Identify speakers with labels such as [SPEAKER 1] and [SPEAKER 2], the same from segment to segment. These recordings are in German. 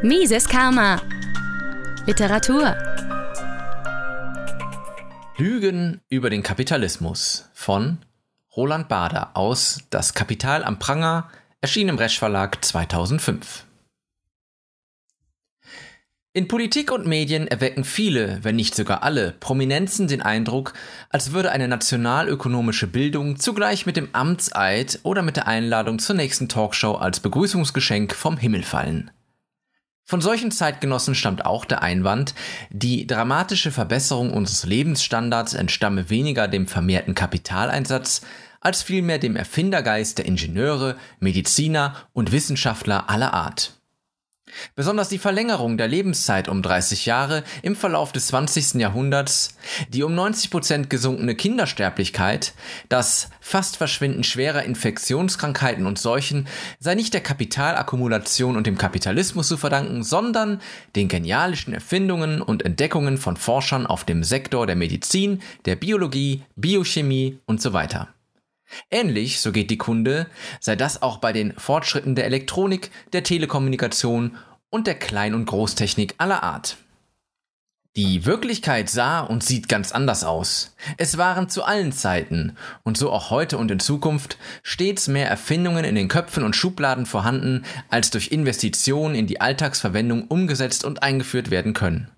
[SPEAKER 1] Mises Karma. Literatur.
[SPEAKER 2] Lügen über den Kapitalismus von Roland Bader aus Das Kapital am Pranger, erschien im Resch Verlag 2005. In Politik und Medien erwecken viele, wenn nicht sogar alle, Prominenzen den Eindruck, als würde eine nationalökonomische Bildung zugleich mit dem Amtseid oder mit der Einladung zur nächsten Talkshow als Begrüßungsgeschenk vom Himmel fallen. Von solchen Zeitgenossen stammt auch der Einwand, die dramatische Verbesserung unseres Lebensstandards entstamme weniger dem vermehrten Kapitaleinsatz, als vielmehr dem Erfindergeist der Ingenieure, Mediziner und Wissenschaftler aller Art. Besonders die Verlängerung der Lebenszeit um 30 Jahre im Verlauf des 20. Jahrhunderts, die um 90 Prozent gesunkene Kindersterblichkeit, das fast Verschwinden schwerer Infektionskrankheiten und Seuchen sei nicht der Kapitalakkumulation und dem Kapitalismus zu verdanken, sondern den genialischen Erfindungen und Entdeckungen von Forschern auf dem Sektor der Medizin, der Biologie, Biochemie und so weiter. Ähnlich, so geht die Kunde, sei das auch bei den Fortschritten der Elektronik, der Telekommunikation und der Klein- und Großtechnik aller Art. Die Wirklichkeit sah und sieht ganz anders aus. Es waren zu allen Zeiten, und so auch heute und in Zukunft, stets mehr Erfindungen in den Köpfen und Schubladen vorhanden, als durch Investitionen in die Alltagsverwendung umgesetzt und eingeführt werden können.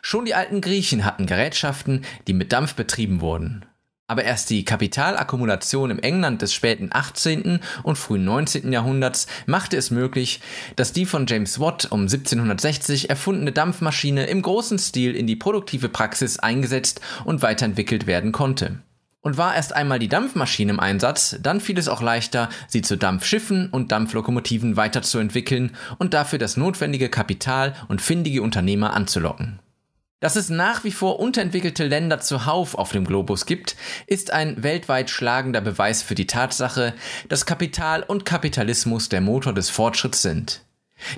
[SPEAKER 2] Schon die alten Griechen hatten Gerätschaften, die mit Dampf betrieben wurden. Aber erst die Kapitalakkumulation im England des späten 18. und frühen 19. Jahrhunderts machte es möglich, dass die von James Watt um 1760 erfundene Dampfmaschine im großen Stil in die produktive Praxis eingesetzt und weiterentwickelt werden konnte. Und war erst einmal die Dampfmaschine im Einsatz, dann fiel es auch leichter, sie zu Dampfschiffen und Dampflokomotiven weiterzuentwickeln und dafür das notwendige Kapital und findige Unternehmer anzulocken. Dass es nach wie vor unterentwickelte Länder zuhauf auf dem Globus gibt, ist ein weltweit schlagender Beweis für die Tatsache, dass Kapital und Kapitalismus der Motor des Fortschritts sind.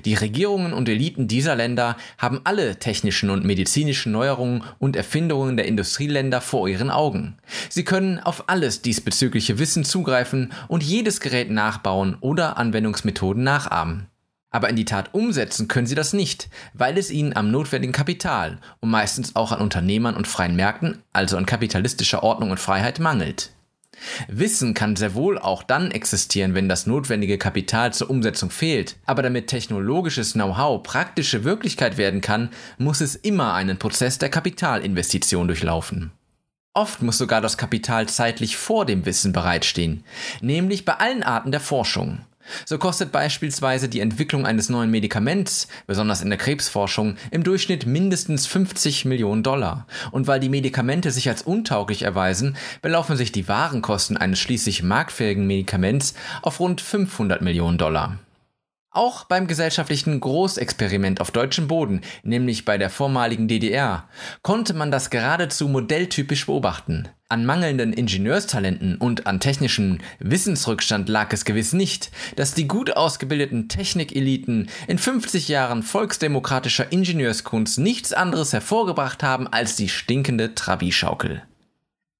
[SPEAKER 2] Die Regierungen und Eliten dieser Länder haben alle technischen und medizinischen Neuerungen und Erfindungen der Industrieländer vor ihren Augen. Sie können auf alles diesbezügliche Wissen zugreifen und jedes Gerät nachbauen oder Anwendungsmethoden nachahmen. Aber in die Tat umsetzen können sie das nicht, weil es ihnen am notwendigen Kapital und meistens auch an Unternehmern und freien Märkten, also an kapitalistischer Ordnung und Freiheit, mangelt. Wissen kann sehr wohl auch dann existieren, wenn das notwendige Kapital zur Umsetzung fehlt, aber damit technologisches Know-how praktische Wirklichkeit werden kann, muss es immer einen Prozess der Kapitalinvestition durchlaufen. Oft muss sogar das Kapital zeitlich vor dem Wissen bereitstehen, nämlich bei allen Arten der Forschung. So kostet beispielsweise die Entwicklung eines neuen Medikaments, besonders in der Krebsforschung, im Durchschnitt mindestens 50 Millionen Dollar. Und weil die Medikamente sich als untauglich erweisen, belaufen sich die Warenkosten eines schließlich marktfähigen Medikaments auf rund 500 Millionen Dollar. Auch beim gesellschaftlichen Großexperiment auf deutschem Boden, nämlich bei der vormaligen DDR, konnte man das geradezu modelltypisch beobachten. An mangelnden Ingenieurstalenten und an technischem Wissensrückstand lag es gewiss nicht, dass die gut ausgebildeten Technikeliten in 50 Jahren volksdemokratischer Ingenieurskunst nichts anderes hervorgebracht haben als die stinkende Trabi-Schaukel.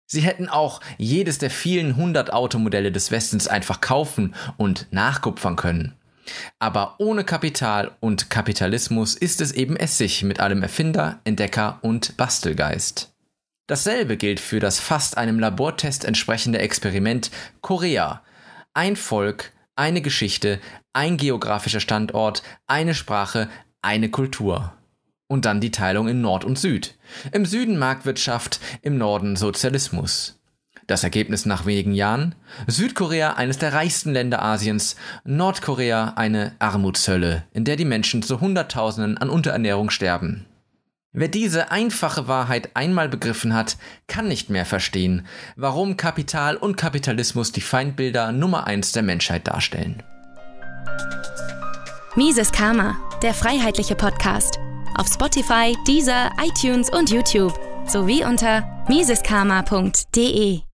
[SPEAKER 2] Sie hätten auch jedes der vielen hundert Automodelle des Westens einfach kaufen und nachkupfern können. Aber ohne Kapital und Kapitalismus ist es eben Essig mit allem Erfinder, Entdecker und Bastelgeist. Dasselbe gilt für das fast einem Labortest entsprechende Experiment Korea. Ein Volk, eine Geschichte, ein geografischer Standort, eine Sprache, eine Kultur. Und dann die Teilung in Nord und Süd. Im Süden Marktwirtschaft, im Norden Sozialismus. Das Ergebnis nach wenigen Jahren? Südkorea eines der reichsten Länder Asiens, Nordkorea eine Armutshölle, in der die Menschen zu Hunderttausenden an Unterernährung sterben. Wer diese einfache Wahrheit einmal begriffen hat, kann nicht mehr verstehen, warum Kapital und Kapitalismus die Feindbilder Nummer eins der Menschheit darstellen.
[SPEAKER 1] Mises Karma, der freiheitliche Podcast. Auf Spotify, Deezer, iTunes und YouTube sowie unter miseskarma.de.